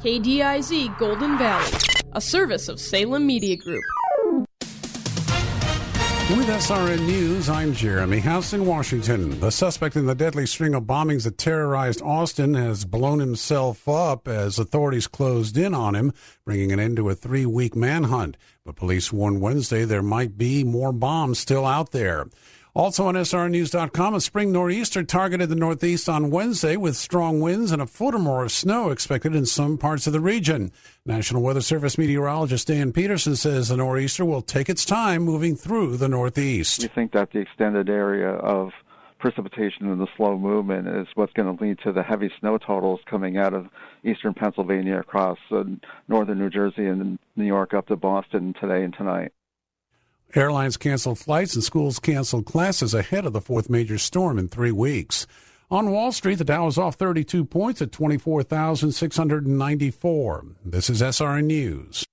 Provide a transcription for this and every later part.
KDIZ Golden Valley, a service of Salem Media Group. With SRN News, I'm Jeremy House in Washington. The suspect in the deadly string of bombings that terrorized Austin has blown himself up as authorities closed in on him, bringing an end to a three week manhunt. But police warned Wednesday there might be more bombs still out there. Also on SRNews.com, a spring nor'easter targeted the Northeast on Wednesday with strong winds and a foot or more of snow expected in some parts of the region. National Weather Service meteorologist Dan Peterson says the nor'easter will take its time moving through the Northeast. We think that the extended area of precipitation and the slow movement is what's going to lead to the heavy snow totals coming out of eastern Pennsylvania across uh, northern New Jersey and New York up to Boston today and tonight. Airlines canceled flights and schools canceled classes ahead of the fourth major storm in three weeks. On Wall Street, the Dow is off 32 points at 24,694. This is SRN News.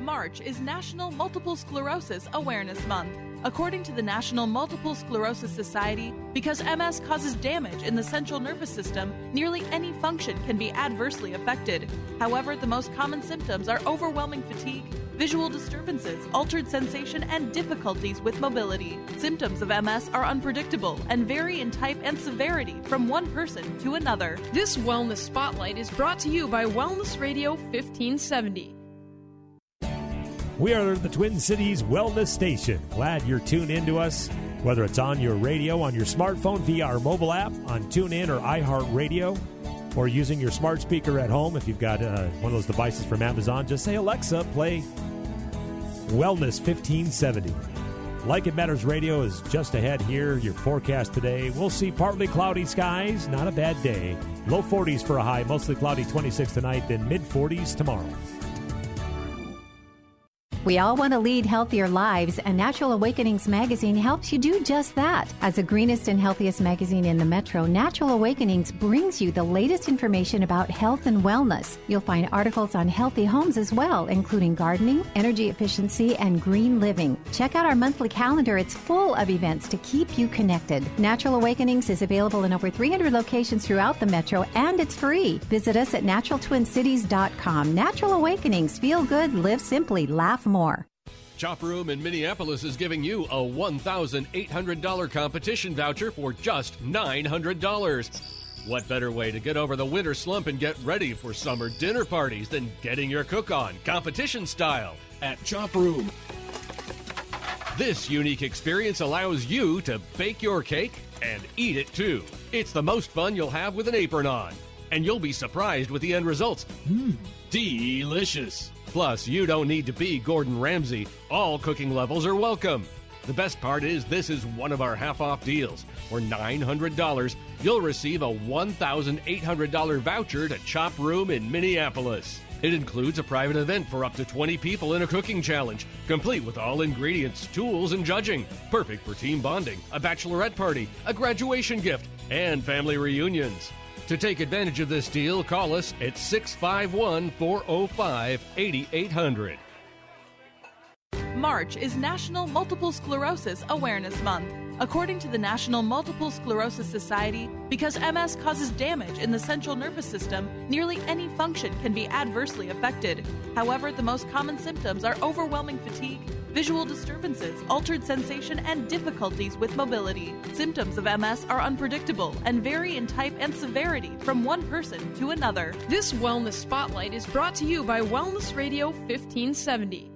March is National Multiple Sclerosis Awareness Month. According to the National Multiple Sclerosis Society, because MS causes damage in the central nervous system, nearly any function can be adversely affected. However, the most common symptoms are overwhelming fatigue, visual disturbances, altered sensation, and difficulties with mobility. Symptoms of MS are unpredictable and vary in type and severity from one person to another. This Wellness Spotlight is brought to you by Wellness Radio 1570. We are the Twin Cities Wellness Station. Glad you're tuned in to us, whether it's on your radio, on your smartphone, via our mobile app, on TuneIn or iHeartRadio, or using your smart speaker at home. If you've got uh, one of those devices from Amazon, just say, Alexa, play Wellness 1570. Like It Matters Radio is just ahead here. Your forecast today. We'll see partly cloudy skies, not a bad day. Low 40s for a high, mostly cloudy 26 tonight, then mid 40s tomorrow. We all want to lead healthier lives, and Natural Awakenings magazine helps you do just that. As the greenest and healthiest magazine in the metro, Natural Awakenings brings you the latest information about health and wellness. You'll find articles on healthy homes as well, including gardening, energy efficiency, and green living. Check out our monthly calendar, it's full of events to keep you connected. Natural Awakenings is available in over 300 locations throughout the metro, and it's free. Visit us at naturaltwincities.com. Natural Awakenings, feel good, live simply, laugh more more. Chop Room in Minneapolis is giving you a $1,800 competition voucher for just $900. What better way to get over the winter slump and get ready for summer dinner parties than getting your cook on competition style at Chop Room? This unique experience allows you to bake your cake and eat it too. It's the most fun you'll have with an apron on, and you'll be surprised with the end results. Mmm, delicious. Plus, you don't need to be Gordon Ramsay. All cooking levels are welcome. The best part is this is one of our half off deals. For $900, you'll receive a $1,800 voucher to Chop Room in Minneapolis. It includes a private event for up to 20 people in a cooking challenge, complete with all ingredients, tools, and judging. Perfect for team bonding, a bachelorette party, a graduation gift, and family reunions. To take advantage of this deal, call us at 651 405 8800. March is National Multiple Sclerosis Awareness Month. According to the National Multiple Sclerosis Society, because MS causes damage in the central nervous system, nearly any function can be adversely affected. However, the most common symptoms are overwhelming fatigue, visual disturbances, altered sensation, and difficulties with mobility. Symptoms of MS are unpredictable and vary in type and severity from one person to another. This Wellness Spotlight is brought to you by Wellness Radio 1570.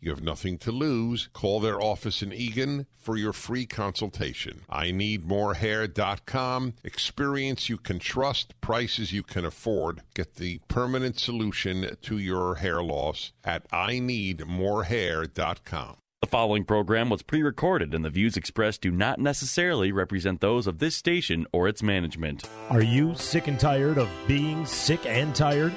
You have nothing to lose. Call their office in Eagan for your free consultation. IneedMoreHair.com. Experience you can trust, prices you can afford. Get the permanent solution to your hair loss at IneedMoreHair.com. The following program was pre recorded, and the views expressed do not necessarily represent those of this station or its management. Are you sick and tired of being sick and tired?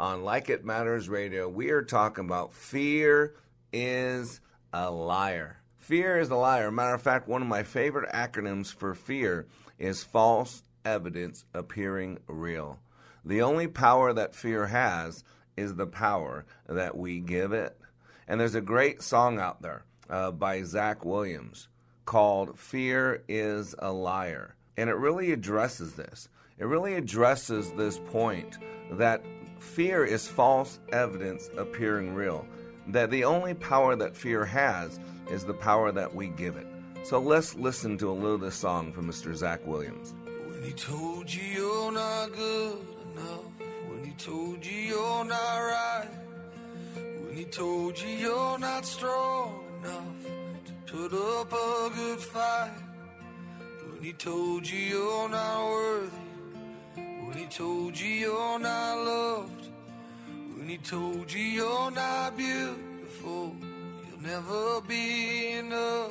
on Like It Matters Radio, we are talking about fear is a liar. Fear is a liar. Matter of fact, one of my favorite acronyms for fear is false evidence appearing real. The only power that fear has is the power that we give it. And there's a great song out there uh, by Zach Williams called Fear is a Liar. And it really addresses this. It really addresses this point that fear is false evidence appearing real. That the only power that fear has is the power that we give it. So let's listen to a little of this song from Mr. Zach Williams. When he told you you're not good enough, when he told you you're not right, when he told you you're not strong enough to put up a good fight, when he told you you're not worthy, when he told you you're not loved, when he told you you're not beautiful, you'll never be enough.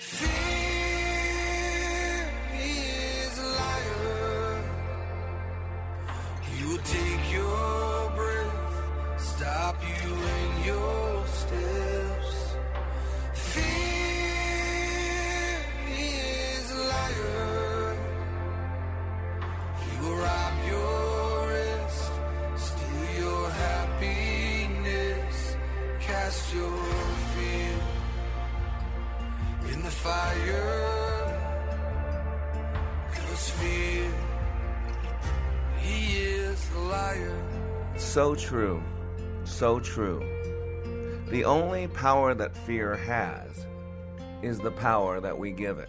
Fear is a liar. He will take your breath, stop you in your steps. So true. So true. The only power that fear has is the power that we give it.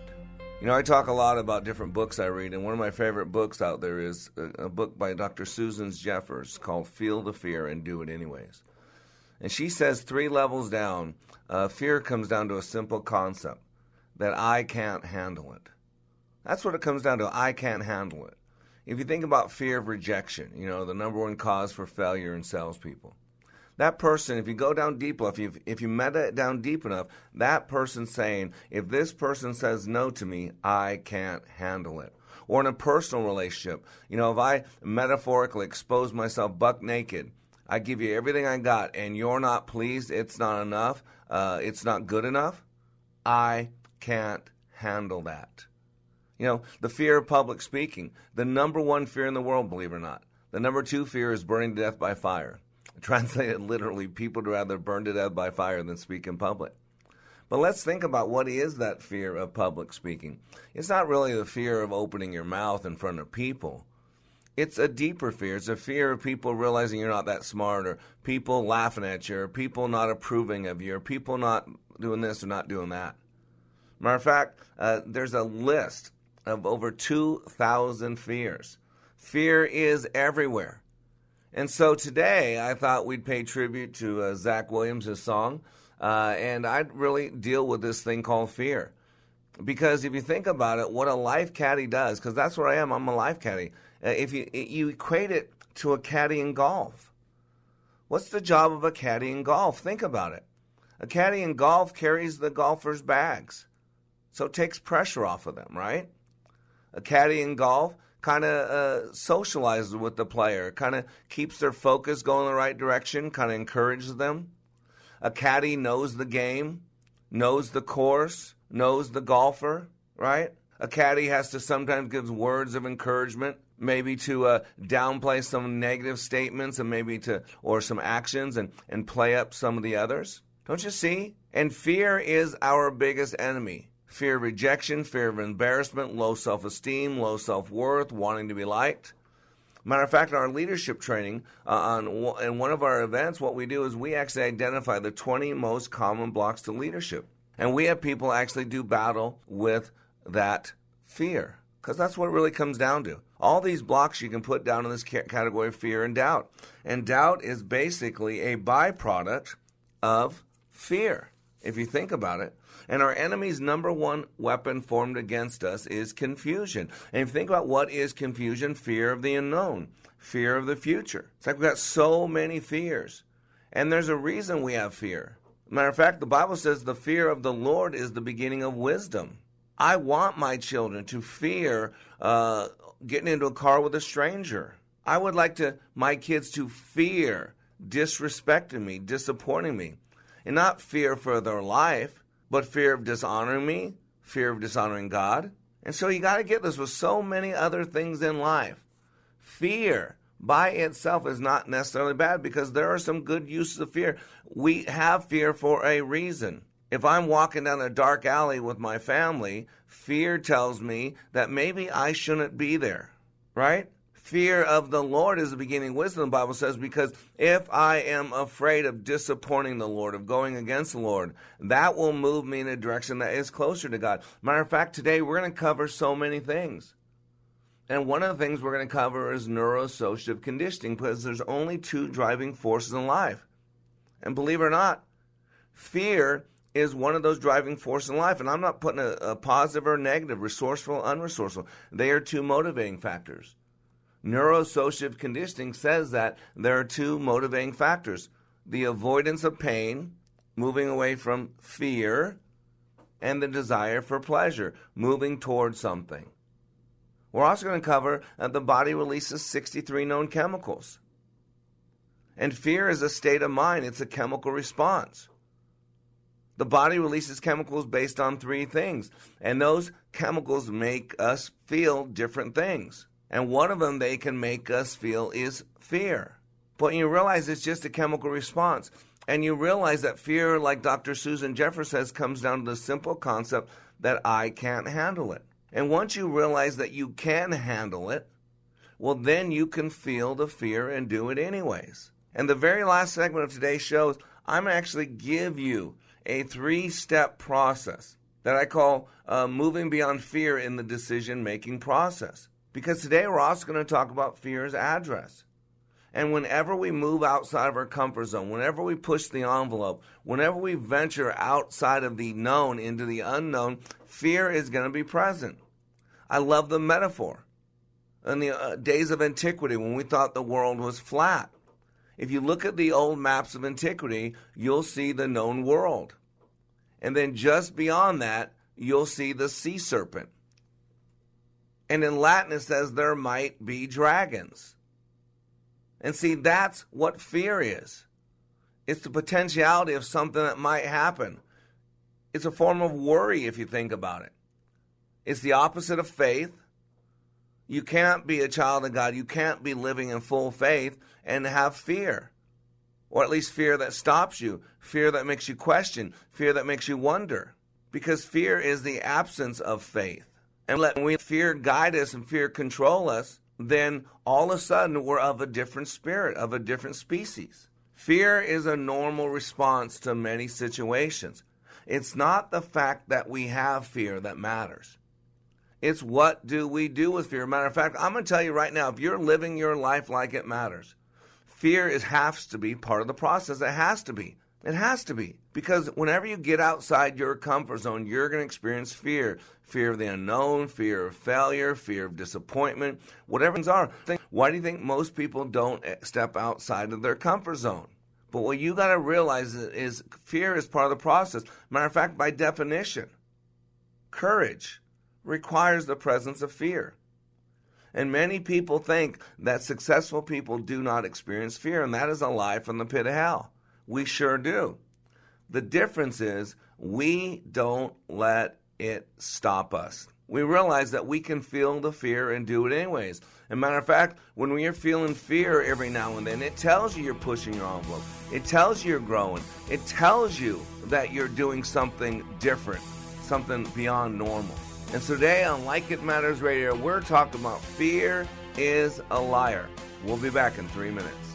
You know, I talk a lot about different books I read, and one of my favorite books out there is a, a book by Dr. Susan Jeffers called Feel the Fear and Do It Anyways. And she says three levels down, uh, fear comes down to a simple concept that I can't handle it. That's what it comes down to. I can't handle it. If you think about fear of rejection, you know, the number one cause for failure in salespeople. That person, if you go down deep enough, if, if you meta it down deep enough, that person saying, if this person says no to me, I can't handle it. Or in a personal relationship, you know, if I metaphorically expose myself buck naked, I give you everything I got, and you're not pleased, it's not enough, uh, it's not good enough, I can't handle that. You know, the fear of public speaking, the number one fear in the world, believe it or not. The number two fear is burning to death by fire. Translated literally, people would rather burn to death by fire than speak in public. But let's think about what is that fear of public speaking. It's not really the fear of opening your mouth in front of people. It's a deeper fear. It's a fear of people realizing you're not that smart, or people laughing at you, or people not approving of you, or people not doing this or not doing that. Matter of fact, uh, there's a list of over 2,000 fears. Fear is everywhere. And so today I thought we'd pay tribute to uh, Zach Williams' song, uh, and I'd really deal with this thing called fear. Because if you think about it, what a life caddy does, because that's what I am, I'm a life caddy. uh, if you you equate it to a caddy in golf. What's the job of a caddy in golf? Think about it. A caddy in golf carries the golfer's bags, so it takes pressure off of them, right? A caddy in golf kind of uh, socializes with the player, kind of keeps their focus going in the right direction, kind of encourages them. A caddy knows the game, knows the course, knows the golfer, right? A caddy has to sometimes give words of encouragement, maybe to uh, downplay some negative statements and maybe to or some actions and, and play up some of the others. Don't you see? And fear is our biggest enemy. Fear of rejection, fear of embarrassment, low self esteem, low self worth, wanting to be liked. Matter of fact, in our leadership training uh, on in one of our events, what we do is we actually identify the 20 most common blocks to leadership, and we have people actually do battle with that fear because that's what it really comes down to. All these blocks you can put down in this category of fear and doubt, and doubt is basically a byproduct of fear. If you think about it, and our enemy's number one weapon formed against us is confusion. And if you think about what is confusion, fear of the unknown, fear of the future. It's like we've got so many fears. And there's a reason we have fear. Matter of fact, the Bible says the fear of the Lord is the beginning of wisdom. I want my children to fear uh, getting into a car with a stranger. I would like to my kids to fear disrespecting me, disappointing me, and not fear for their life, but fear of dishonoring me, fear of dishonoring God. And so you got to get this with so many other things in life. Fear by itself is not necessarily bad because there are some good uses of fear. We have fear for a reason. If I'm walking down a dark alley with my family, fear tells me that maybe I shouldn't be there, right? Fear of the Lord is the beginning of wisdom, the Bible says, because if I am afraid of disappointing the Lord, of going against the Lord, that will move me in a direction that is closer to God. Matter of fact, today we're going to cover so many things. And one of the things we're going to cover is neurosocial conditioning because there's only two driving forces in life. And believe it or not, fear is one of those driving forces in life. And I'm not putting a, a positive or negative, resourceful, unresourceful. They are two motivating factors. Neurosocial conditioning says that there are two motivating factors the avoidance of pain, moving away from fear, and the desire for pleasure, moving towards something. We're also going to cover that the body releases 63 known chemicals. And fear is a state of mind, it's a chemical response. The body releases chemicals based on three things, and those chemicals make us feel different things. And one of them they can make us feel is fear. But you realize it's just a chemical response. And you realize that fear, like Dr. Susan Jeffers says, comes down to the simple concept that I can't handle it. And once you realize that you can handle it, well, then you can feel the fear and do it anyways. And the very last segment of today's show is I'm actually give you a three step process that I call uh, moving beyond fear in the decision making process. Because today we're also going to talk about fear's address. And whenever we move outside of our comfort zone, whenever we push the envelope, whenever we venture outside of the known into the unknown, fear is going to be present. I love the metaphor. In the uh, days of antiquity, when we thought the world was flat, if you look at the old maps of antiquity, you'll see the known world. And then just beyond that, you'll see the sea serpent. And in Latin, it says there might be dragons. And see, that's what fear is it's the potentiality of something that might happen. It's a form of worry if you think about it. It's the opposite of faith. You can't be a child of God. You can't be living in full faith and have fear. Or at least fear that stops you, fear that makes you question, fear that makes you wonder. Because fear is the absence of faith and let we fear guide us and fear control us, then all of a sudden we're of a different spirit, of a different species. Fear is a normal response to many situations. It's not the fact that we have fear that matters. It's what do we do with fear. Matter of fact, I'm going to tell you right now if you're living your life like it matters, fear is, has to be part of the process. It has to be. It has to be. Because whenever you get outside your comfort zone, you're going to experience fear fear of the unknown, fear of failure, fear of disappointment, whatever things are. Why do you think most people don't eh, step outside of their comfort zone? But what you got to realize is, fear is part of the process. Matter of fact, by definition, courage requires the presence of fear. And many people think that successful people do not experience fear, and that is a lie from the pit of hell. We sure do. The difference is we don't let it stop us. We realize that we can feel the fear and do it anyways. As a matter of fact, when we are feeling fear every now and then, it tells you you're pushing your envelope. It tells you you're growing. It tells you that you're doing something different, something beyond normal. And so today on Like It Matters Radio, we're talking about fear is a liar. We'll be back in three minutes.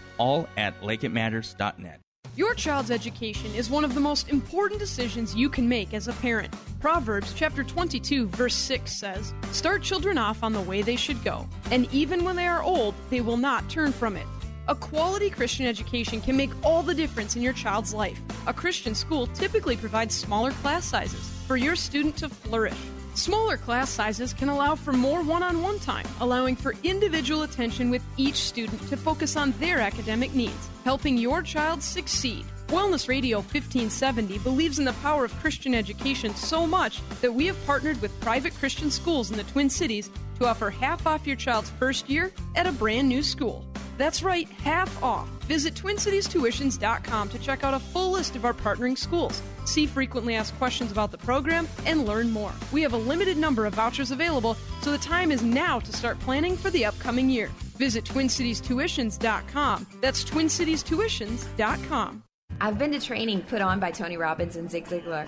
all at likeitmatters.net. Your child's education is one of the most important decisions you can make as a parent. Proverbs chapter 22 verse 6 says, "Start children off on the way they should go, and even when they are old, they will not turn from it." A quality Christian education can make all the difference in your child's life. A Christian school typically provides smaller class sizes for your student to flourish. Smaller class sizes can allow for more one on one time, allowing for individual attention with each student to focus on their academic needs, helping your child succeed. Wellness Radio 1570 believes in the power of Christian education so much that we have partnered with private Christian schools in the Twin Cities to offer half off your child's first year at a brand new school. That's right, half off. Visit TwinCitiesTuitions.com to check out a full list of our partnering schools. See frequently asked questions about the program and learn more. We have a limited number of vouchers available, so the time is now to start planning for the upcoming year. Visit TwinCitiesTuitions.com. That's TwinCitiesTuitions.com. I've been to training put on by Tony Robbins and Zig Ziglar,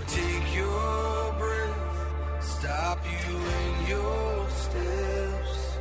Take your breath, stop you in your steps.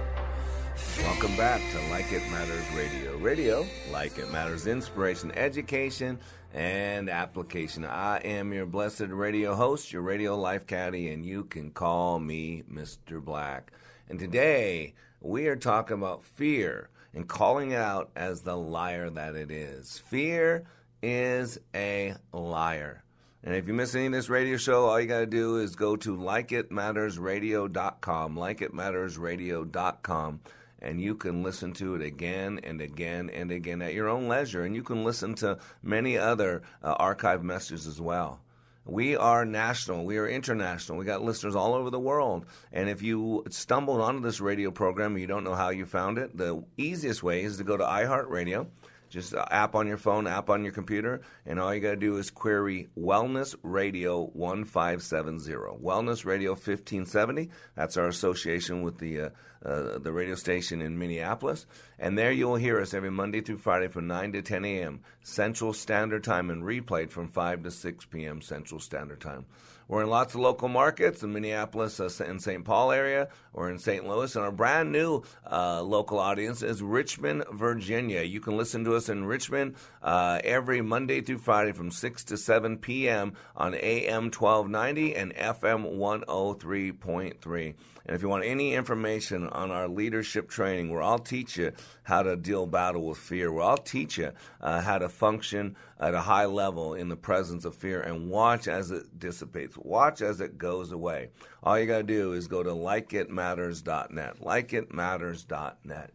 Welcome back to Like It Matters Radio. Radio, like it matters, inspiration, education, and application. I am your blessed radio host, your radio life caddy, and you can call me Mr. Black. And today we are talking about fear and calling it out as the liar that it is. Fear is a liar. And if you miss any of this radio show, all you got to do is go to likeitmattersradio.com, likeitmattersradio.com, and you can listen to it again and again and again at your own leisure. And you can listen to many other uh, archive messages as well. We are national. We are international. We got listeners all over the world. And if you stumbled onto this radio program and you don't know how you found it, the easiest way is to go to iHeartRadio just app on your phone, app on your computer, and all you got to do is query Wellness Radio 1570. Wellness Radio 1570. That's our association with the uh, uh, the radio station in Minneapolis. And there you'll hear us every Monday through Friday from 9 to 10 a.m. Central Standard Time and replayed from 5 to 6 p.m. Central Standard Time. We're in lots of local markets in Minneapolis uh, and St. Paul area. We're in St. Louis, and our brand new uh, local audience is Richmond, Virginia. You can listen to us in Richmond uh, every Monday through Friday from 6 to 7 p.m. on AM 1290 and FM 103.3. And if you want any information on our leadership training, where I'll teach you how to deal battle with fear, where I'll teach you uh, how to function at a high level in the presence of fear and watch as it dissipates, watch as it goes away. All you got to do is go to likeitmatters.net, likeitmatters.net.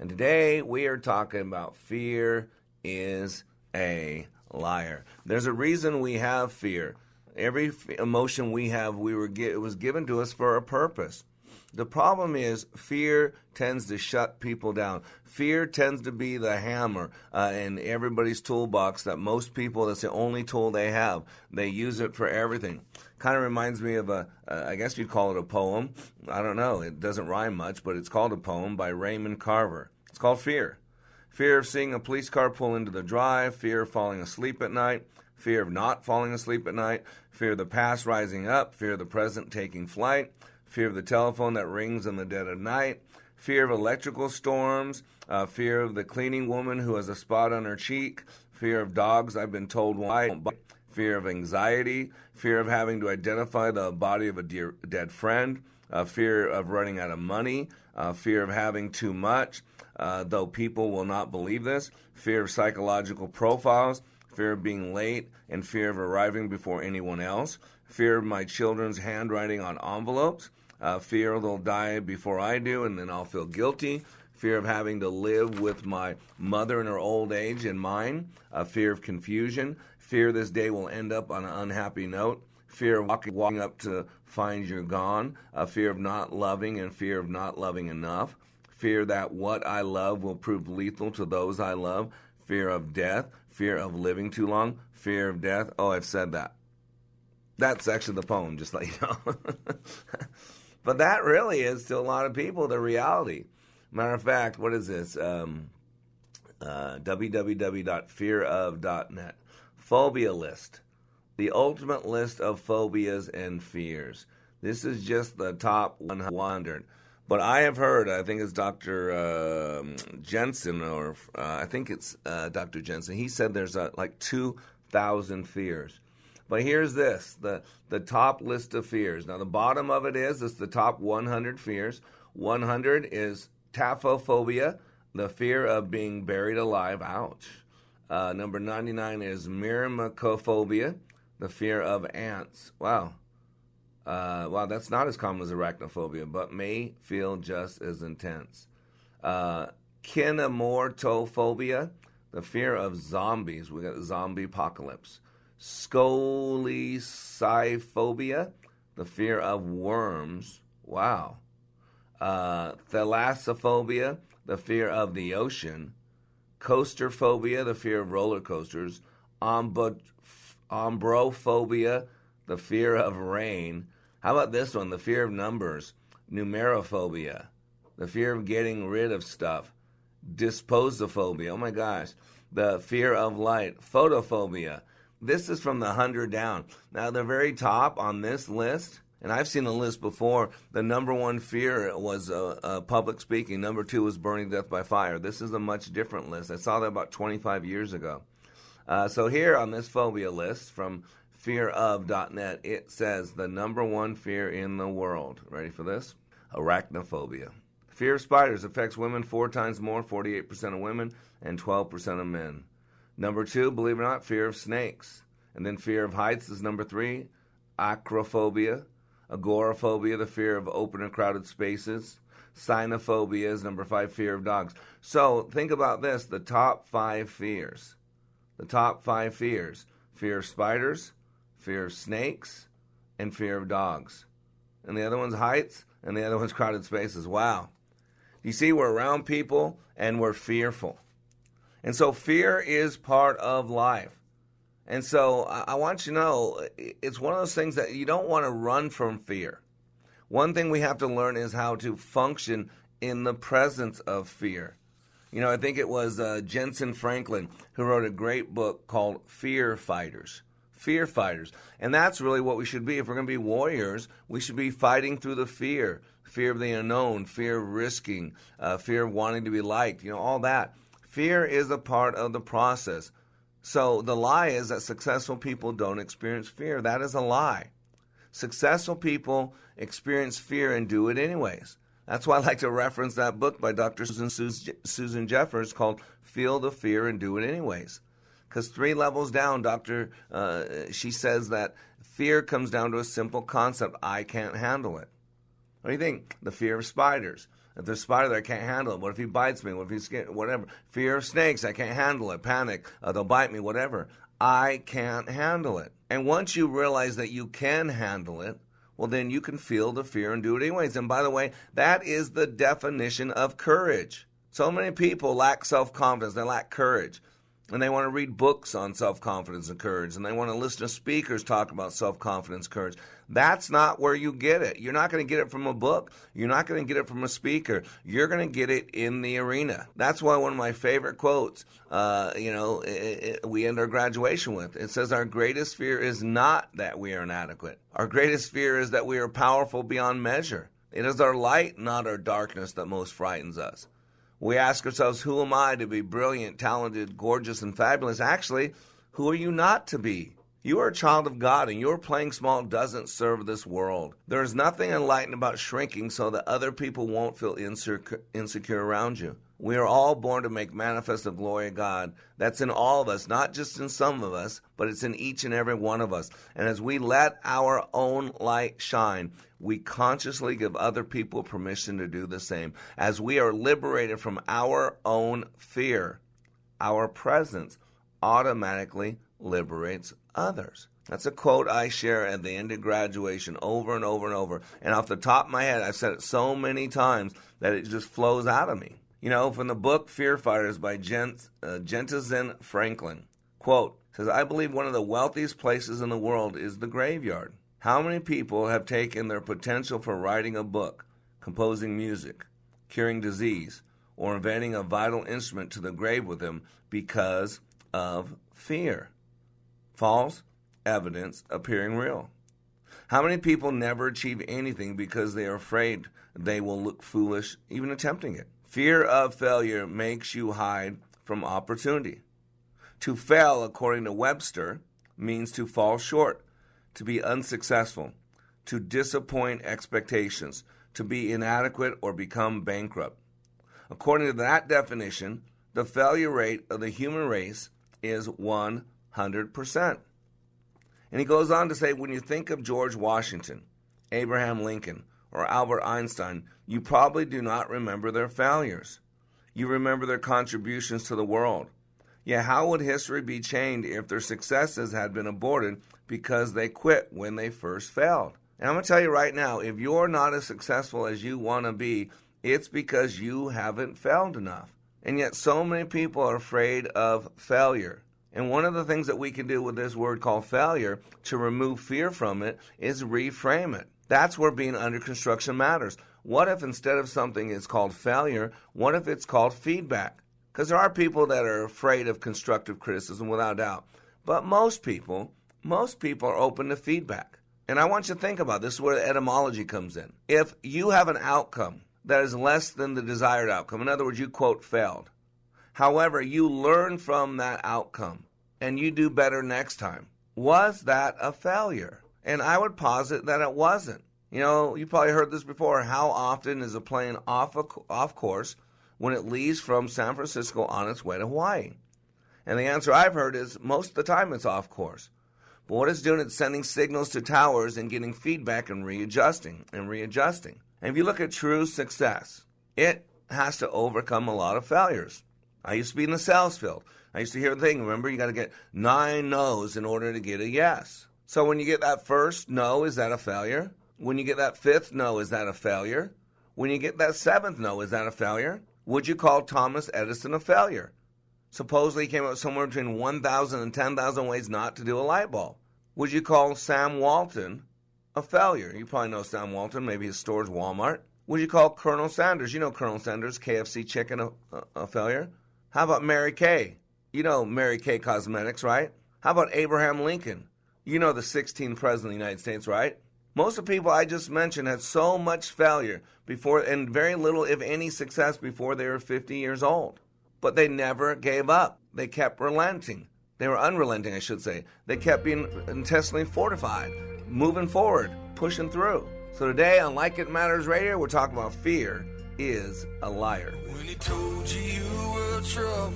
And today we are talking about fear is a liar. There's a reason we have fear. Every emotion we have, we were it was given to us for a purpose. The problem is fear tends to shut people down. Fear tends to be the hammer uh, in everybody's toolbox that most people, that's the only tool they have. They use it for everything. Kind of reminds me of a, uh, I guess you'd call it a poem. I don't know. It doesn't rhyme much, but it's called a poem by Raymond Carver. It's called Fear. Fear of seeing a police car pull into the drive, fear of falling asleep at night, fear of not falling asleep at night, fear of the past rising up, fear of the present taking flight, fear of the telephone that rings in the dead of night, fear of electrical storms, uh, fear of the cleaning woman who has a spot on her cheek, fear of dogs I've been told why, fear of anxiety, fear of having to identify the body of a dear, dead friend, uh, fear of running out of money, uh, fear of having too much, uh, though people will not believe this, fear of psychological profiles, fear of being late, and fear of arriving before anyone else, fear of my children's handwriting on envelopes, uh, fear they'll die before I do and then I'll feel guilty, fear of having to live with my mother in her old age and mine, a fear of confusion, fear this day will end up on an unhappy note, fear of walking, walking up to find you're gone, a fear of not loving and fear of not loving enough, fear that what I love will prove lethal to those I love, fear of death, fear of living too long, fear of death. Oh, I've said that. That's actually the poem, just let you know. but that really is to a lot of people the reality. Matter of fact, what is this? Um, uh, www.fearof.net. Phobia list. The ultimate list of phobias and fears. This is just the top 100. But I have heard, I think it's Dr. Uh, Jensen, or uh, I think it's uh, Dr. Jensen. He said there's uh, like 2,000 fears. But here's this the, the top list of fears. Now, the bottom of it is it's the top 100 fears. 100 is taphophobia, the fear of being buried alive. Ouch. Uh, number 99 is myrmecophobia, the fear of ants. Wow. Uh, wow, that's not as common as arachnophobia, but may feel just as intense. Uh, kinemortophobia, the fear of zombies. We got zombie apocalypse. Scoleciphobia, the fear of worms. Wow. Uh, thalassophobia, the fear of the ocean. Coasterphobia, the fear of roller coasters. Ombrophobia, the fear of rain. How about this one? The fear of numbers, numerophobia, the fear of getting rid of stuff, disposophobia. Oh my gosh, the fear of light, photophobia. This is from the 100 down. Now, the very top on this list, and I've seen the list before, the number one fear was uh, uh, public speaking. Number two was burning death by fire. This is a much different list. I saw that about 25 years ago. Uh, so, here on this phobia list from fearof.net, it says the number one fear in the world. Ready for this? Arachnophobia. Fear of spiders affects women four times more, 48% of women, and 12% of men. Number two, believe it or not, fear of snakes. And then fear of heights is number three. Acrophobia. Agoraphobia, the fear of open and crowded spaces. Cynophobia is number five, fear of dogs. So think about this the top five fears. The top five fears fear of spiders, fear of snakes, and fear of dogs. And the other one's heights, and the other one's crowded spaces. Wow. You see, we're around people and we're fearful. And so fear is part of life. And so I want you to know it's one of those things that you don't want to run from fear. One thing we have to learn is how to function in the presence of fear. You know, I think it was uh, Jentezen Franklin who wrote a great book called Fear Fighters. Fear fighters. And that's really what we should be. If we're going to be warriors, we should be fighting through the fear fear of the unknown, fear of risking, uh, fear of wanting to be liked, you know, all that. Fear is a part of the process. So the lie is that successful people don't experience fear. That is a lie. Successful people experience fear and do it anyways. That's why I like to reference that book by Dr. Susan, Susan Jeffers called Feel the Fear and Do It Anyways. Because three levels down, Doctor, uh, she says that fear comes down to a simple concept I can't handle it. What do you think? The fear of spiders. If there's a spider there, I can't handle it. What if he bites me? What if he's scared? Whatever. Fear of snakes. I can't handle it. Panic. Uh, they'll bite me. Whatever. I can't handle it. And once you realize that you can handle it, well, then you can feel the fear and do it anyways. And by the way, that is the definition of courage. So many people lack self confidence, they lack courage and they want to read books on self confidence and courage, and they want to listen to speakers talk about self confidence, courage. That's not where you get it. You're not going to get it from a book. You're not going to get it from a speaker. You're going to get it in the arena. That's why one of my favorite quotes, uh, you know, it, it, we end our graduation with. It says, Our greatest fear is not that we are inadequate. Our greatest fear is that we are powerful beyond measure. It is our light, not our darkness, that most frightens us. We ask ourselves, who am I to be brilliant, talented, gorgeous, and fabulous? Actually, who are you not to be? You are a child of God, and your playing small doesn't serve this world. There is nothing enlightened about shrinking so that other people won't feel insecure, insecure around you. We are all born to make manifest the glory of God. That's in all of us, not just in some of us, but it's in each and every one of us. And as we let our own light shine, we consciously give other people permission to do the same. As we are liberated from our own fear, our presence automatically liberates others. That's a quote I share at the end of graduation over and over and over. And off the top of my head, I've said it so many times that it just flows out of me. You know, from the book Fear Fighters by Gent, uh, Franklin. Quote, says, I believe one of the wealthiest places in the world is the graveyard. How many people have taken their potential for writing a book, composing music, curing disease, or inventing a vital instrument to the grave with them because of fear? False evidence appearing real. How many people never achieve anything because they are afraid they will look foolish even attempting it? Fear of failure makes you hide from opportunity. To fail, according to Webster, means to fall short, to be unsuccessful, to disappoint expectations, to be inadequate or become bankrupt. According to that definition, the failure rate of the human race is 100%. And he goes on to say when you think of George Washington, Abraham Lincoln, or Albert Einstein, you probably do not remember their failures. You remember their contributions to the world. Yet, how would history be changed if their successes had been aborted because they quit when they first failed? And I'm going to tell you right now if you're not as successful as you want to be, it's because you haven't failed enough. And yet, so many people are afraid of failure. And one of the things that we can do with this word called failure to remove fear from it is reframe it. That's where being under construction matters. What if instead of something is called failure, what if it's called feedback? Because there are people that are afraid of constructive criticism without doubt. But most people, most people are open to feedback. And I want you to think about this, is where the etymology comes in. If you have an outcome that is less than the desired outcome, in other words, you quote failed. However, you learn from that outcome and you do better next time. Was that a failure? And I would posit that it wasn't. You know, you probably heard this before. How often is a plane off a, off course when it leaves from San Francisco on its way to Hawaii? And the answer I've heard is most of the time it's off course. But what it's doing, it's sending signals to towers and getting feedback and readjusting and readjusting. And if you look at true success, it has to overcome a lot of failures. I used to be in the sales field. I used to hear the thing, remember, you got to get nine no's in order to get a yes. So when you get that first no, is that a failure? When you get that fifth no, is that a failure? When you get that seventh no, is that a failure? Would you call Thomas Edison a failure? Supposedly he came up with somewhere between 1,000 and 10,000 ways not to do a light bulb. Would you call Sam Walton a failure? You probably know Sam Walton, maybe his store's Walmart. Would you call Colonel Sanders, you know Colonel Sanders, KFC chicken, a, a, failure? How about Mary Kay? You know Mary Kay Cosmetics, right? How about Abraham Lincoln? You know the 16th president of the United States, right? Most of the people I just mentioned had so much failure before and very little, if any, success before they were 50 years old. But they never gave up. They kept relenting. They were unrelenting, I should say. They kept being intensely fortified, moving forward, pushing through. So today on Like It Matters Radio, we're talking about fear is a liar. When he told you you were trouble,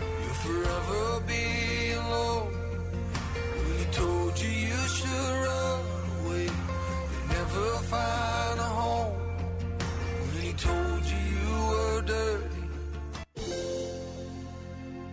you'll forever be alone. When he told you you should run away, you'll never find a home. When he told you you were dirty.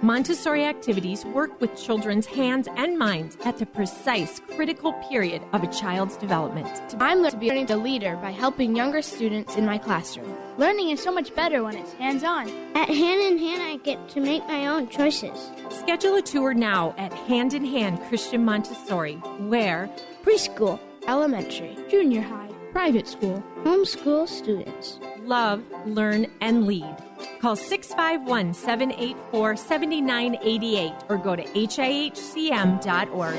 Montessori activities work with children's hands and minds at the precise critical period of a child's development. I'm learning to be a leader by helping younger students in my classroom. Learning is so much better when it's hands on. At Hand in Hand, I get to make my own choices. Schedule a tour now at Hand in Hand Christian Montessori, where preschool, elementary, junior high, private school, homeschool students love, learn, and lead. Call 651 784 7988 or go to hihcm.org.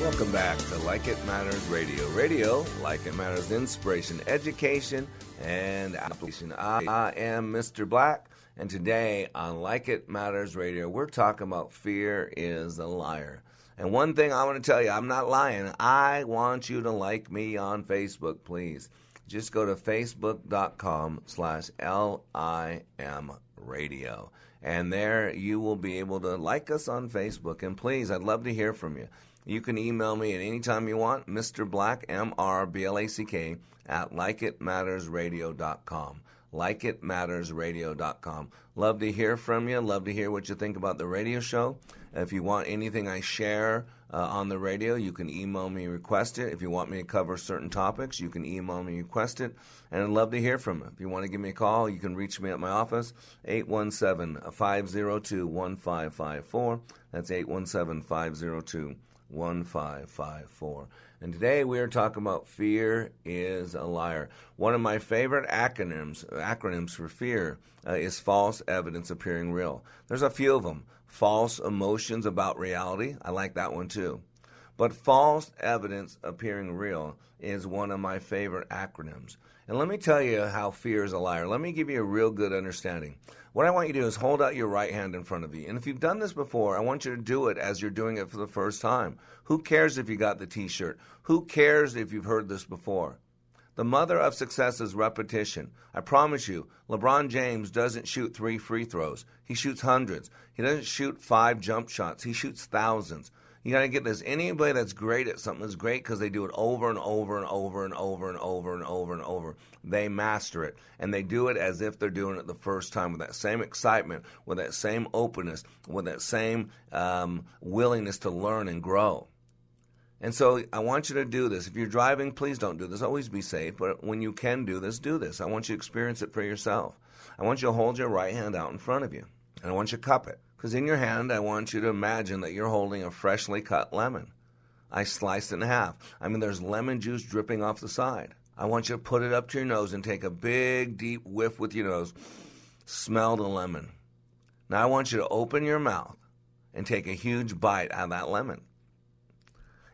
Welcome back to Like It Matters Radio. Radio, like it matters, inspiration, education, and application. I, I am Mr. Black, and today on Like It Matters Radio, we're talking about fear is a liar. And one thing I want to tell you, I'm not lying. I want you to like me on Facebook, please. Just go to facebook.com slash L-I-M radio. And there you will be able to like us on Facebook. And please, I'd love to hear from you. You can email me at any time you want, Mr. Black, M R B L A C K, at likeitmattersradio.com. likeitmattersradio.com. Love to hear from you. Love to hear what you think about the radio show. If you want anything I share uh, on the radio, you can email me request it. If you want me to cover certain topics, you can email me request it. And I'd love to hear from you. If you want to give me a call, you can reach me at my office, 817 502 1554. That's 817 502 1554. And today we are talking about fear is a liar. One of my favorite acronyms acronyms for fear uh, is false evidence appearing real. There's a few of them. False emotions about reality. I like that one too. But false evidence appearing real is one of my favorite acronyms. And let me tell you how fear is a liar. Let me give you a real good understanding. What I want you to do is hold out your right hand in front of you. And if you've done this before, I want you to do it as you're doing it for the first time. Who cares if you got the t shirt? Who cares if you've heard this before? The mother of success is repetition. I promise you, LeBron James doesn't shoot three free throws. He shoots hundreds. He doesn't shoot five jump shots. He shoots thousands. You got to get this. Anybody that's great at something is great because they do it over and over and over and over and over and over and over. They master it. And they do it as if they're doing it the first time with that same excitement, with that same openness, with that same um, willingness to learn and grow. And so I want you to do this. If you're driving, please don't do this. Always be safe. But when you can do this, do this. I want you to experience it for yourself. I want you to hold your right hand out in front of you. And I want you to cup it. Because in your hand, I want you to imagine that you're holding a freshly cut lemon. I sliced it in half. I mean, there's lemon juice dripping off the side. I want you to put it up to your nose and take a big, deep whiff with your nose. Smell the lemon. Now I want you to open your mouth and take a huge bite out of that lemon.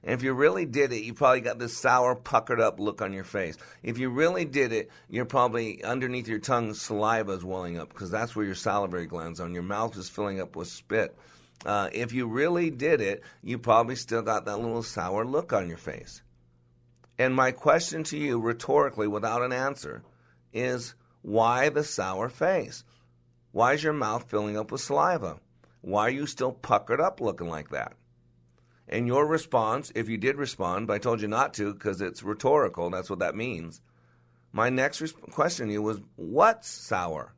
If you really did it, you probably got this sour, puckered up look on your face. If you really did it, you're probably underneath your tongue, saliva is welling up because that's where your salivary glands are. And your mouth is filling up with spit. Uh, if you really did it, you probably still got that little sour look on your face. And my question to you, rhetorically, without an answer, is why the sour face? Why is your mouth filling up with saliva? Why are you still puckered up looking like that? And your response, if you did respond, but I told you not to because it's rhetorical, that's what that means. My next resp- question to you was, What's sour?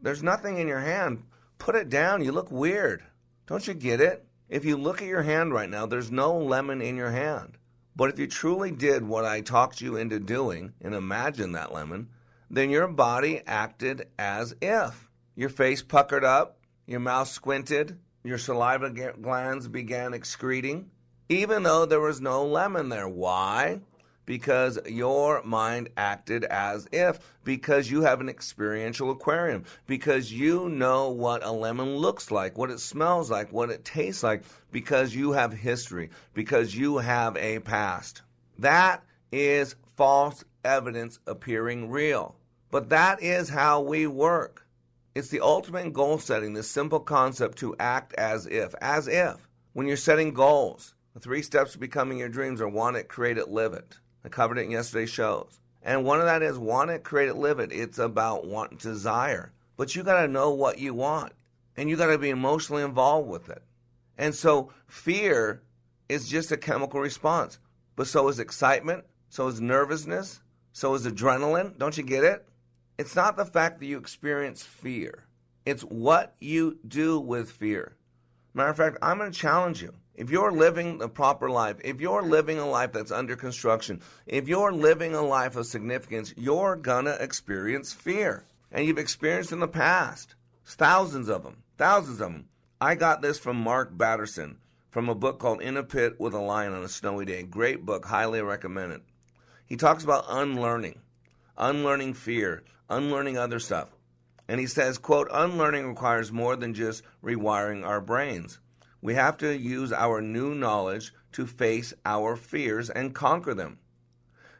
There's nothing in your hand. Put it down. You look weird. Don't you get it? If you look at your hand right now, there's no lemon in your hand. But if you truly did what I talked you into doing and imagine that lemon, then your body acted as if. Your face puckered up, your mouth squinted, your saliva glands began excreting, even though there was no lemon there. Why? Because your mind acted as if, because you have an experiential aquarium, because you know what a lemon looks like, what it smells like, what it tastes like, because you have history, because you have a past. That is false evidence appearing real. But that is how we work. It's the ultimate goal setting, this simple concept to act as if. As if. When you're setting goals, the three steps to becoming your dreams are want it, create it, live it. I covered it in yesterday's shows. And one of that is want it, create it, live it. It's about want, desire. But you got to know what you want. And you got to be emotionally involved with it. And so fear is just a chemical response. But so is excitement, so is nervousness, so is adrenaline. Don't you get it? It's not the fact that you experience fear, it's what you do with fear. Matter of fact, I'm going to challenge you. If you're living the proper life, if you're living a life that's under construction, if you're living a life of significance, you're going to experience fear. And you've experienced in the past. Thousands of them. Thousands of them. I got this from Mark Batterson from a book called In a Pit with a Lion on a Snowy Day. Great book, highly recommend it. He talks about unlearning, unlearning fear, unlearning other stuff. And he says, quote, unlearning requires more than just rewiring our brains. We have to use our new knowledge to face our fears and conquer them.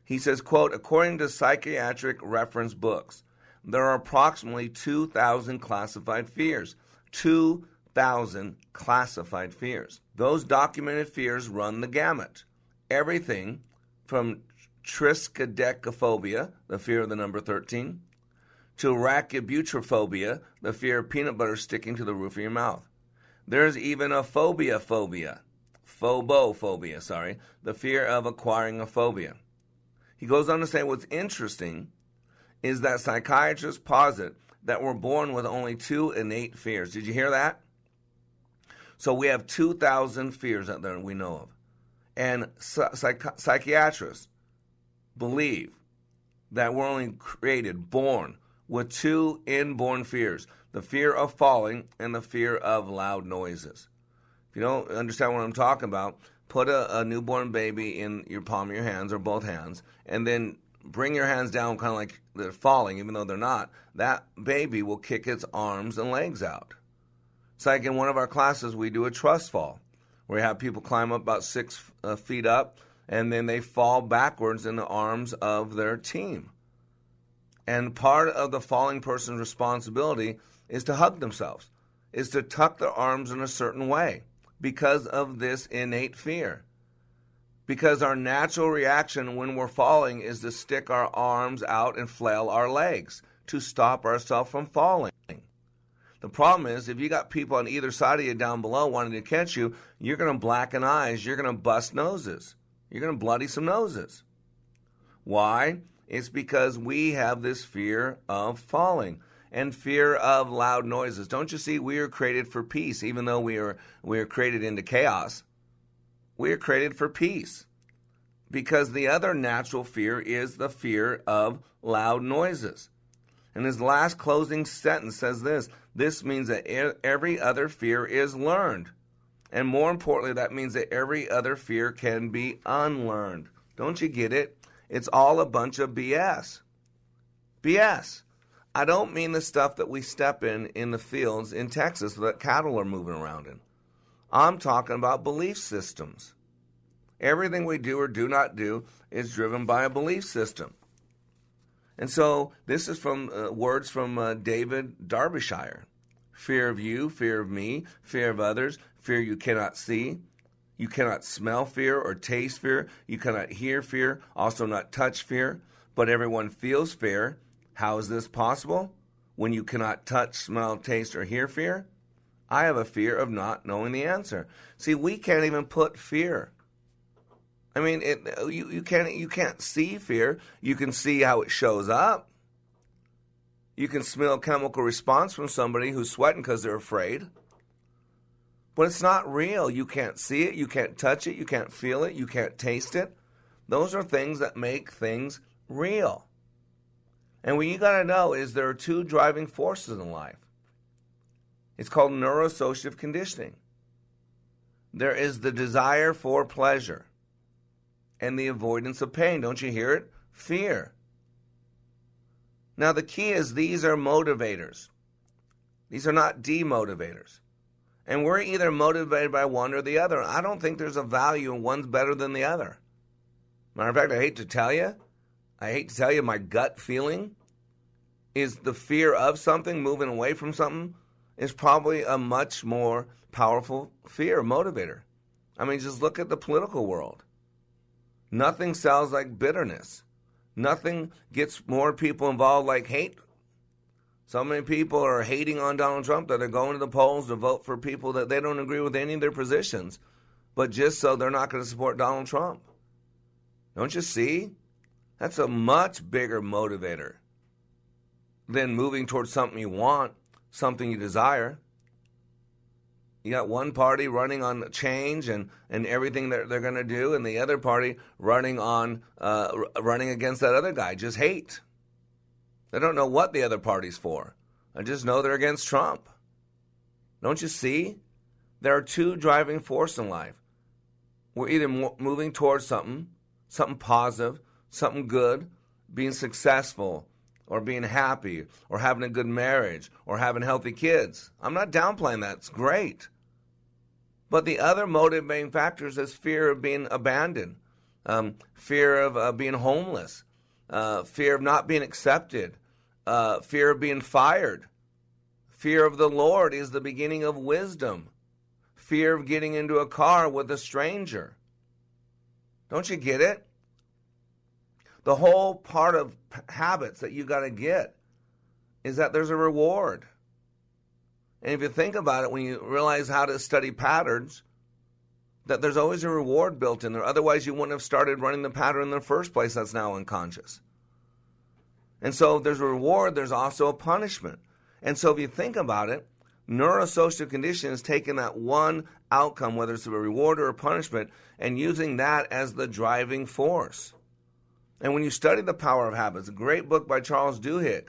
He says, quote, according to psychiatric reference books, there are approximately 2,000 classified fears. 2,000 classified fears. Those documented fears run the gamut. Everything from triskaidekaphobia, the fear of the number 13, to arachibutyrophobia, the fear of peanut butter sticking to the roof of your mouth. There's even a phobia phobia, phobophobia, sorry, the fear of acquiring a phobia. He goes on to say what's interesting is that psychiatrists posit that we're born with only two innate fears. Did you hear that? So we have 2,000 fears out there we know of. And psych- psychiatrists believe that we're only created, born with two inborn fears the fear of falling and the fear of loud noises. If you don't understand what I'm talking about, put a, a newborn baby in your palm of your hands or both hands, and then bring your hands down kind of like they're falling, even though they're not. That baby will kick its arms and legs out. It's like in one of our classes, we do a trust fall, where we have people climb up about six uh, feet up, and then they fall backwards in the arms of their team. And part of the falling person's responsibility is to hug themselves, is to tuck their arms in a certain way because of this innate fear. Because our natural reaction when we're falling is to stick our arms out and flail our legs to stop ourselves from falling. The problem is, if you got people on either side of you down below wanting to catch you, you're going to blacken eyes, you're going to bust noses, you're going to bloody some noses. Why? It's because we have this fear of falling and fear of loud noises. Don't you see we are created for peace even though we are we are created into chaos. We are created for peace. Because the other natural fear is the fear of loud noises. And his last closing sentence says this this means that every other fear is learned. And more importantly, that means that every other fear can be unlearned. Don't you get it? It's all a bunch of BS. BS. I don't mean the stuff that we step in in the fields in Texas that cattle are moving around in. I'm talking about belief systems. Everything we do or do not do is driven by a belief system. And so this is from uh, words from uh, David Derbyshire fear of you, fear of me, fear of others, fear you cannot see. You cannot smell fear or taste fear. You cannot hear fear, also not touch fear. But everyone feels fear. How is this possible? When you cannot touch, smell, taste, or hear fear? I have a fear of not knowing the answer. See, we can't even put fear. I mean, it, you, you can't you can't see fear. You can see how it shows up. You can smell chemical response from somebody who's sweating because they're afraid. But it's not real. You can't see it, you can't touch it, you can't feel it, you can't taste it. Those are things that make things real. And what you got to know is there are two driving forces in life. It's called neuroassociative conditioning. There is the desire for pleasure and the avoidance of pain. Don't you hear it? Fear. Now, the key is these are motivators, these are not demotivators. And we're either motivated by one or the other. I don't think there's a value in one's better than the other. Matter of fact, I hate to tell you, I hate to tell you, my gut feeling is the fear of something, moving away from something, is probably a much more powerful fear motivator. I mean, just look at the political world. Nothing sounds like bitterness. Nothing gets more people involved like hate. So many people are hating on Donald Trump that they're going to the polls to vote for people that they don't agree with any of their positions, but just so they're not going to support Donald Trump. Don't you see? That's a much bigger motivator than moving towards something you want, something you desire. You got one party running on change and, and everything that they're going to do, and the other party running on uh, running against that other guy. Just hate. They don't know what the other party's for. I just know they're against Trump. Don't you see? There are two driving forces in life. We're either moving towards something, something positive, something good, being successful, or being happy, or having a good marriage, or having healthy kids. I'm not downplaying that. It's great. But the other motivating factors is fear of being abandoned, um, fear of uh, being homeless, uh, fear of not being accepted, uh, fear of being fired. Fear of the Lord is the beginning of wisdom. Fear of getting into a car with a stranger. Don't you get it? The whole part of habits that you got to get is that there's a reward. And if you think about it, when you realize how to study patterns, that there's always a reward built in there. Otherwise, you wouldn't have started running the pattern in the first place that's now unconscious. And so there's a reward, there's also a punishment. And so if you think about it, neuroassociative condition is taking that one outcome, whether it's a reward or a punishment, and using that as the driving force. And when you study The Power of Habits, a great book by Charles Duhigg,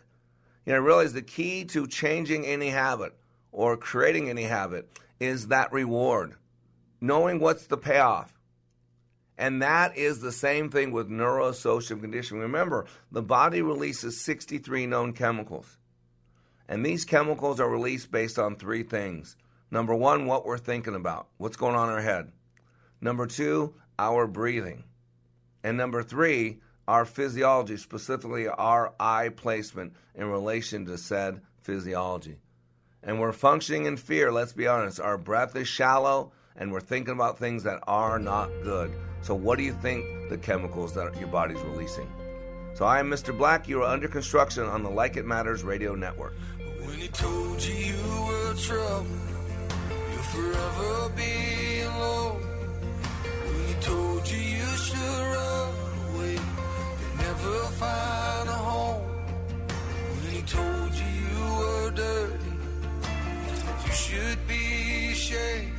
you know, realize the key to changing any habit or creating any habit is that reward, knowing what's the payoff. And that is the same thing with neuroassociative conditioning. Remember, the body releases 63 known chemicals. And these chemicals are released based on three things. Number one, what we're thinking about, what's going on in our head. Number two, our breathing. And number three, our physiology, specifically our eye placement in relation to said physiology. And we're functioning in fear, let's be honest. Our breath is shallow and we're thinking about things that are not good. So, what do you think the chemicals that your body's releasing? So, I am Mr. Black. You are under construction on the Like It Matters radio network. When he told you you were trouble, you'll forever be alone. When he told you you should run away, you'd never find a home. When he told you you were dirty, you should be ashamed.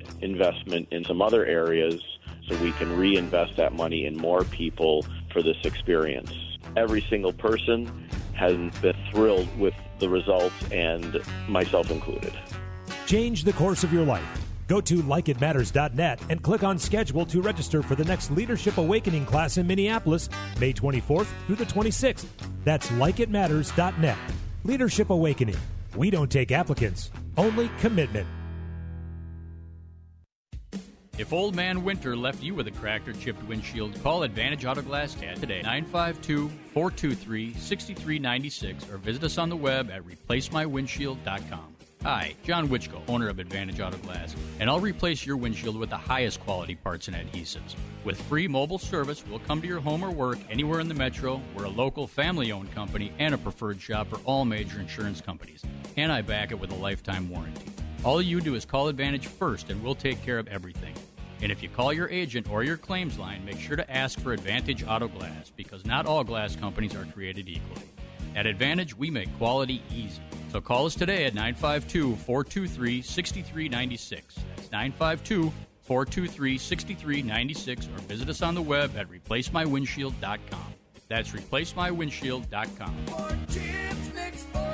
investment in some other areas so we can reinvest that money in more people for this experience. Every single person has been thrilled with the results, and myself included. Change the course of your life. Go to likeitmatters.net and click on schedule to register for the next Leadership Awakening class in Minneapolis, May 24th through the 26th. That's likeitmatters.net. Leadership Awakening. We don't take applicants, only commitment. If Old Man Winter left you with a cracked or chipped windshield, call Advantage Auto Glass today, 952 423 6396, or visit us on the web at replacemywindshield.com. Hi, John Wichko, owner of Advantage Auto Glass, and I'll replace your windshield with the highest quality parts and adhesives. With free mobile service, we'll come to your home or work anywhere in the metro. We're a local family owned company and a preferred shop for all major insurance companies. And I back it with a lifetime warranty. All you do is call Advantage first, and we'll take care of everything. And if you call your agent or your claims line, make sure to ask for Advantage Auto Glass because not all glass companies are created equally. At Advantage, we make quality easy. So call us today at 952 423 6396. That's 952 423 6396 or visit us on the web at replacemywindshield.com. That's replacemywindshield.com. For chips, nicks, or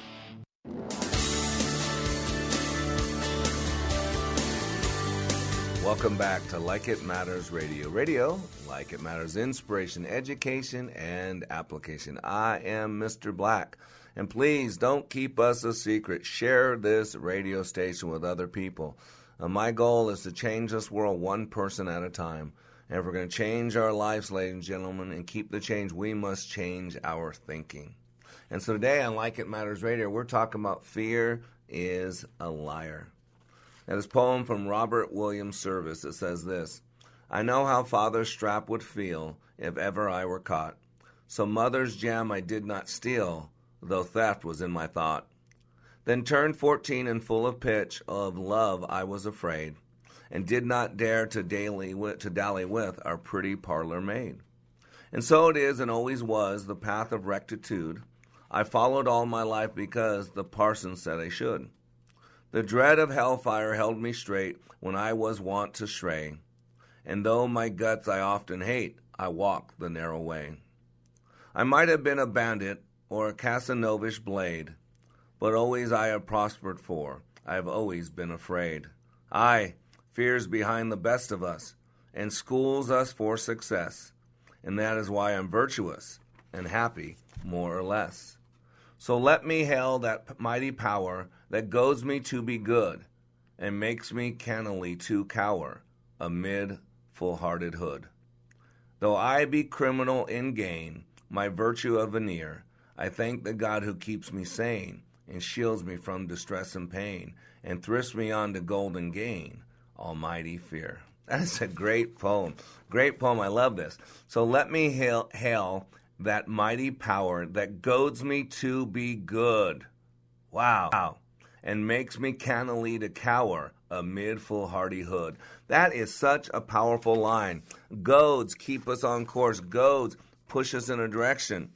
Welcome back to Like It Matters Radio. Radio, like it matters, inspiration, education, and application. I am Mr. Black. And please don't keep us a secret. Share this radio station with other people. Uh, my goal is to change this world one person at a time. And if we're going to change our lives, ladies and gentlemen, and keep the change, we must change our thinking. And so today on Like It Matters Radio, we're talking about fear is a liar. And this poem from Robert Williams Service. It says this I know how Father strap would feel if ever I were caught. So mother's gem I did not steal, though theft was in my thought. Then turned fourteen and full of pitch, of love I was afraid, and did not dare to, daily, to dally with our pretty parlor maid. And so it is and always was the path of rectitude. I followed all my life because the parson said I should. The dread of hellfire held me straight when I was wont to stray, and though my guts I often hate, I walk the narrow way. I might have been a bandit or a Casanovish blade, but always I have prospered for, I have always been afraid. Aye, fear's behind the best of us, and schools us for success, and that is why I'm virtuous and happy, more or less. So let me hail that mighty power that goads me to be good and makes me cannily to cower amid full hearted hood. Though I be criminal in gain, my virtue a veneer, I thank the God who keeps me sane and shields me from distress and pain and thrifts me on to golden gain, almighty fear. That's a great poem. Great poem. I love this. So let me hail, hail that mighty power that goads me to be good. Wow and makes me cannily to cower amid full hardihood. That is such a powerful line. Goads keep us on course. Goads push us in a direction.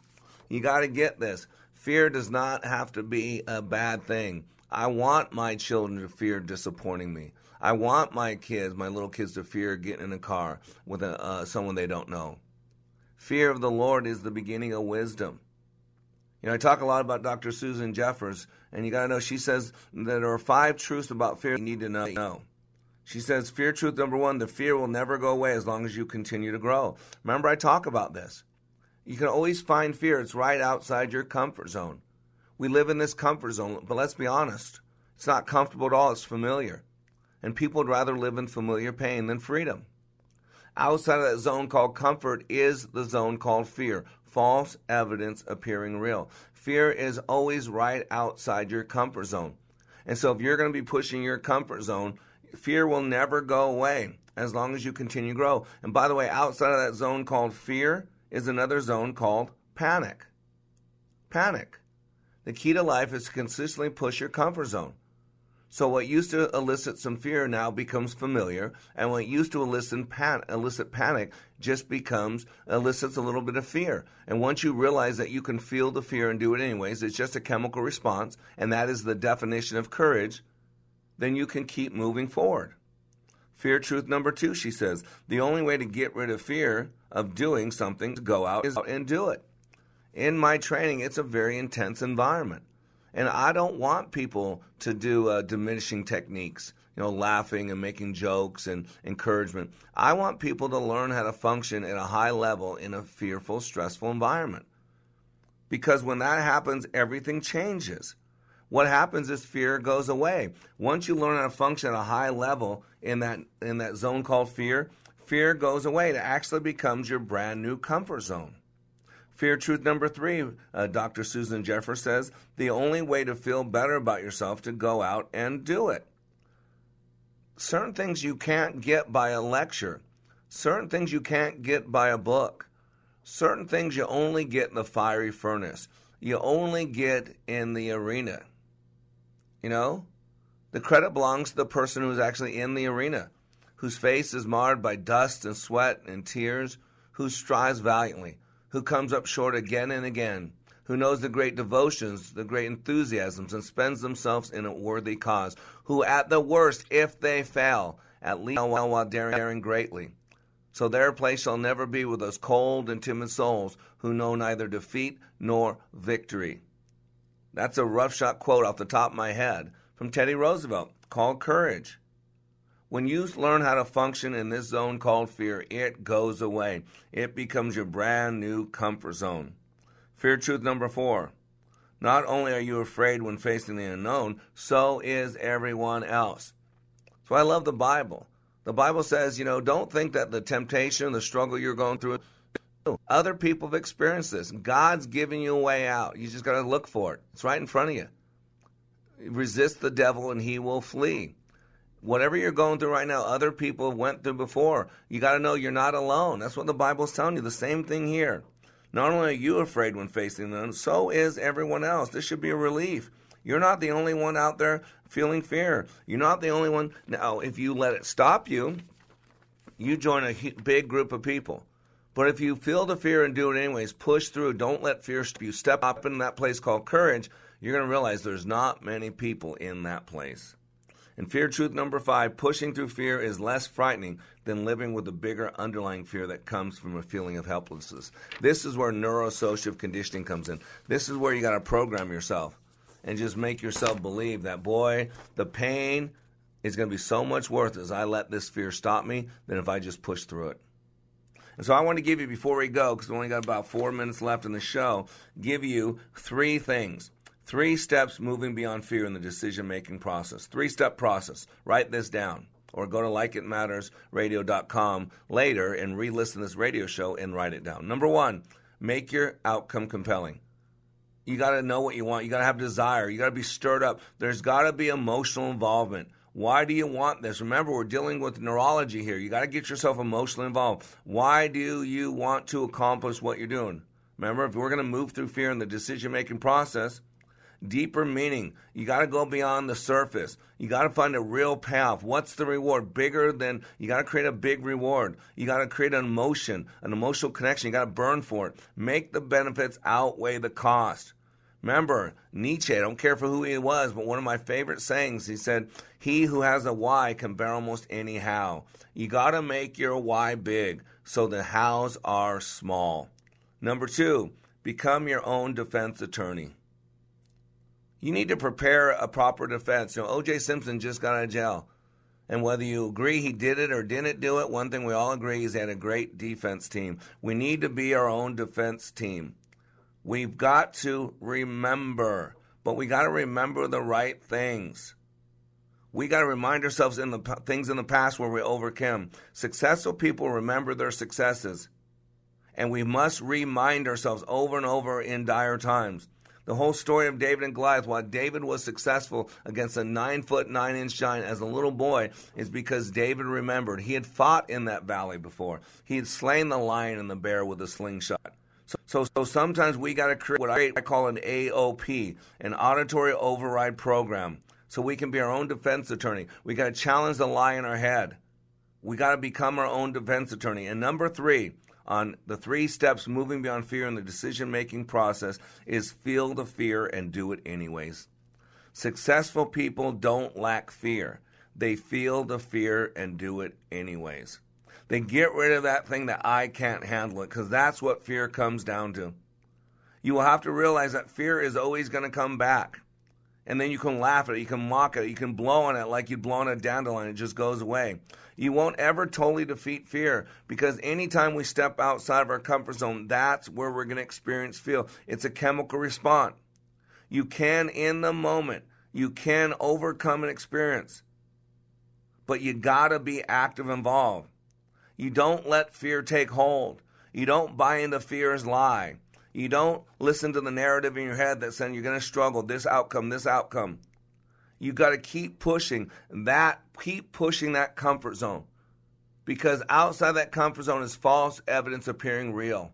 You got to get this. Fear does not have to be a bad thing. I want my children to fear disappointing me. I want my kids, my little kids, to fear getting in a car with a, uh, someone they don't know. Fear of the Lord is the beginning of wisdom. You know, I talk a lot about Dr. Susan Jeffers, and you got to know she says that there are five truths about fear you need to know. She says, fear truth number one, the fear will never go away as long as you continue to grow. Remember, I talk about this. You can always find fear, it's right outside your comfort zone. We live in this comfort zone, but let's be honest, it's not comfortable at all, it's familiar. And people would rather live in familiar pain than freedom. Outside of that zone called comfort is the zone called fear false evidence appearing real. Fear is always right outside your comfort zone. And so if you're going to be pushing your comfort zone, fear will never go away as long as you continue to grow. And by the way, outside of that zone called fear is another zone called panic. Panic. The key to life is to consistently push your comfort zone. So what used to elicit some fear now becomes familiar, and what used to elicit, pan- elicit panic just becomes elicits a little bit of fear. And once you realize that you can feel the fear and do it anyways, it's just a chemical response, and that is the definition of courage, then you can keep moving forward. Fear truth number two, she says, the only way to get rid of fear of doing something to go out is out and do it. In my training, it's a very intense environment. And I don't want people to do uh, diminishing techniques, you know, laughing and making jokes and encouragement. I want people to learn how to function at a high level in a fearful, stressful environment. Because when that happens, everything changes. What happens is fear goes away. Once you learn how to function at a high level in that in that zone called fear, fear goes away. It actually becomes your brand new comfort zone. Fear truth number three, uh, Dr. Susan Jeffers says the only way to feel better about yourself to go out and do it. Certain things you can't get by a lecture, certain things you can't get by a book, certain things you only get in the fiery furnace, you only get in the arena. You know, the credit belongs to the person who's actually in the arena, whose face is marred by dust and sweat and tears, who strives valiantly who comes up short again and again, who knows the great devotions, the great enthusiasms, and spends themselves in a worthy cause, who at the worst, if they fail, at least while, while daring, daring greatly. So their place shall never be with those cold and timid souls who know neither defeat nor victory. That's a rough shot quote off the top of my head from Teddy Roosevelt called Courage. When you learn how to function in this zone called fear, it goes away. It becomes your brand new comfort zone. Fear truth number four. Not only are you afraid when facing the unknown, so is everyone else. So I love the Bible. The Bible says, you know, don't think that the temptation, the struggle you're going through, other people have experienced this. God's giving you a way out. You just got to look for it. It's right in front of you. Resist the devil and he will flee. Whatever you're going through right now, other people went through before. You got to know you're not alone. That's what the Bible's telling you. The same thing here. Not only are you afraid when facing them, so is everyone else. This should be a relief. You're not the only one out there feeling fear. You're not the only one. Now, if you let it stop you, you join a big group of people. But if you feel the fear and do it anyways, push through. Don't let fear stop you. Step up in that place called courage. You're going to realize there's not many people in that place. And fear truth number five pushing through fear is less frightening than living with a bigger underlying fear that comes from a feeling of helplessness. This is where neuroassociative conditioning comes in. This is where you got to program yourself and just make yourself believe that, boy, the pain is going to be so much worth as I let this fear stop me than if I just push through it. And so I want to give you, before we go, because we only got about four minutes left in the show, give you three things Three steps moving beyond fear in the decision making process. Three step process. Write this down or go to likeitmattersradio.com later and re listen to this radio show and write it down. Number one, make your outcome compelling. You got to know what you want. You got to have desire. You got to be stirred up. There's got to be emotional involvement. Why do you want this? Remember, we're dealing with neurology here. You got to get yourself emotionally involved. Why do you want to accomplish what you're doing? Remember, if we're going to move through fear in the decision making process, deeper meaning. You got to go beyond the surface. You got to find a real path. What's the reward? Bigger than you got to create a big reward. You got to create an emotion, an emotional connection. You got to burn for it. Make the benefits outweigh the cost. Remember, Nietzsche, I don't care for who he was, but one of my favorite sayings, he said, He who has a why can bear almost any how. You got to make your why big so the hows are small. Number two, become your own defense attorney. You need to prepare a proper defense. You know, O.J. Simpson just got out of jail. And whether you agree he did it or didn't do it, one thing we all agree is he had a great defense team. We need to be our own defense team. We've got to remember, but we got to remember the right things. We got to remind ourselves in the things in the past where we overcame. Successful people remember their successes. And we must remind ourselves over and over in dire times. The whole story of David and Goliath, why David was successful against a nine foot nine inch giant as a little boy, is because David remembered he had fought in that valley before. He had slain the lion and the bear with a slingshot. So, so, so sometimes we got to create what I call an AOP, an auditory override program, so we can be our own defense attorney. We got to challenge the lie in our head. We got to become our own defense attorney. And number three, on the three steps moving beyond fear in the decision making process is feel the fear and do it anyways. Successful people don't lack fear. They feel the fear and do it anyways. They get rid of that thing that I can't handle it because that's what fear comes down to. You will have to realize that fear is always going to come back. And then you can laugh at it, you can mock it, you can blow on it like you'd blow on a dandelion, it just goes away. You won't ever totally defeat fear because anytime we step outside of our comfort zone, that's where we're going to experience fear. It's a chemical response. You can, in the moment, you can overcome an experience, but you got to be active involved. You don't let fear take hold. You don't buy into fear's lie. You don't listen to the narrative in your head that's saying you're going to struggle, this outcome, this outcome. You got to keep pushing that, keep pushing that comfort zone. Because outside that comfort zone is false evidence appearing real.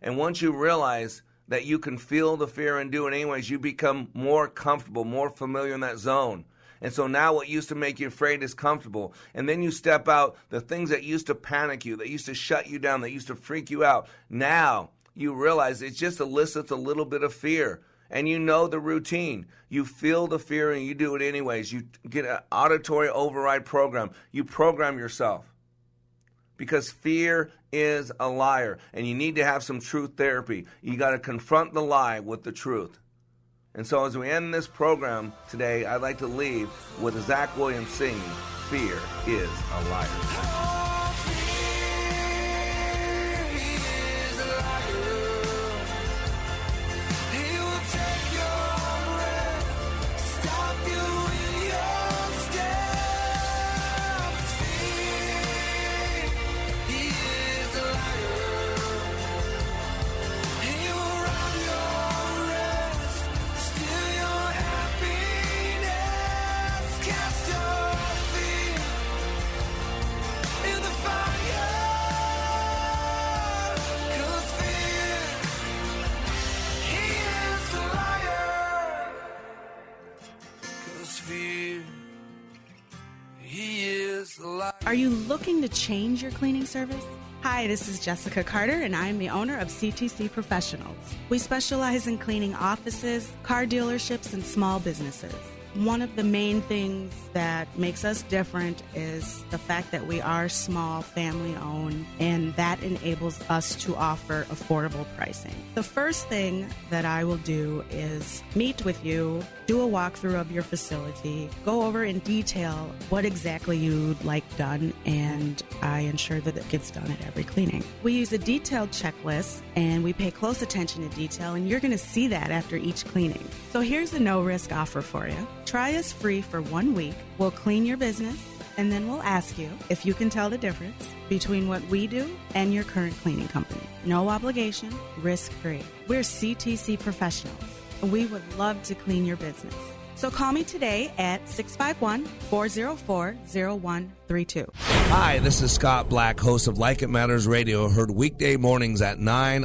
And once you realize that you can feel the fear and do it anyways, you become more comfortable, more familiar in that zone. And so now what used to make you afraid is comfortable. And then you step out, the things that used to panic you, that used to shut you down, that used to freak you out, now you realize it just elicits a little bit of fear and you know the routine. You feel the fear and you do it anyways. You get an auditory override program. You program yourself. Because fear is a liar and you need to have some truth therapy. You got to confront the lie with the truth. And so, as we end this program today, I'd like to leave with Zach Williams singing, Fear is a Liar. Change your cleaning service? Hi, this is Jessica Carter, and I'm the owner of CTC Professionals. We specialize in cleaning offices, car dealerships, and small businesses. One of the main things that makes us different is the fact that we are small, family owned, and that enables us to offer affordable pricing. The first thing that I will do is meet with you, do a walkthrough of your facility, go over in detail what exactly you'd like done, and I ensure that it gets done at every cleaning. We use a detailed checklist and we pay close attention to detail, and you're going to see that after each cleaning. So here's a no risk offer for you. Try us free for one week. We'll clean your business and then we'll ask you if you can tell the difference between what we do and your current cleaning company. No obligation, risk free. We're CTC professionals and we would love to clean your business. So call me today at 651 404 0132. Hi, this is Scott Black, host of Like It Matters Radio, heard weekday mornings at 9.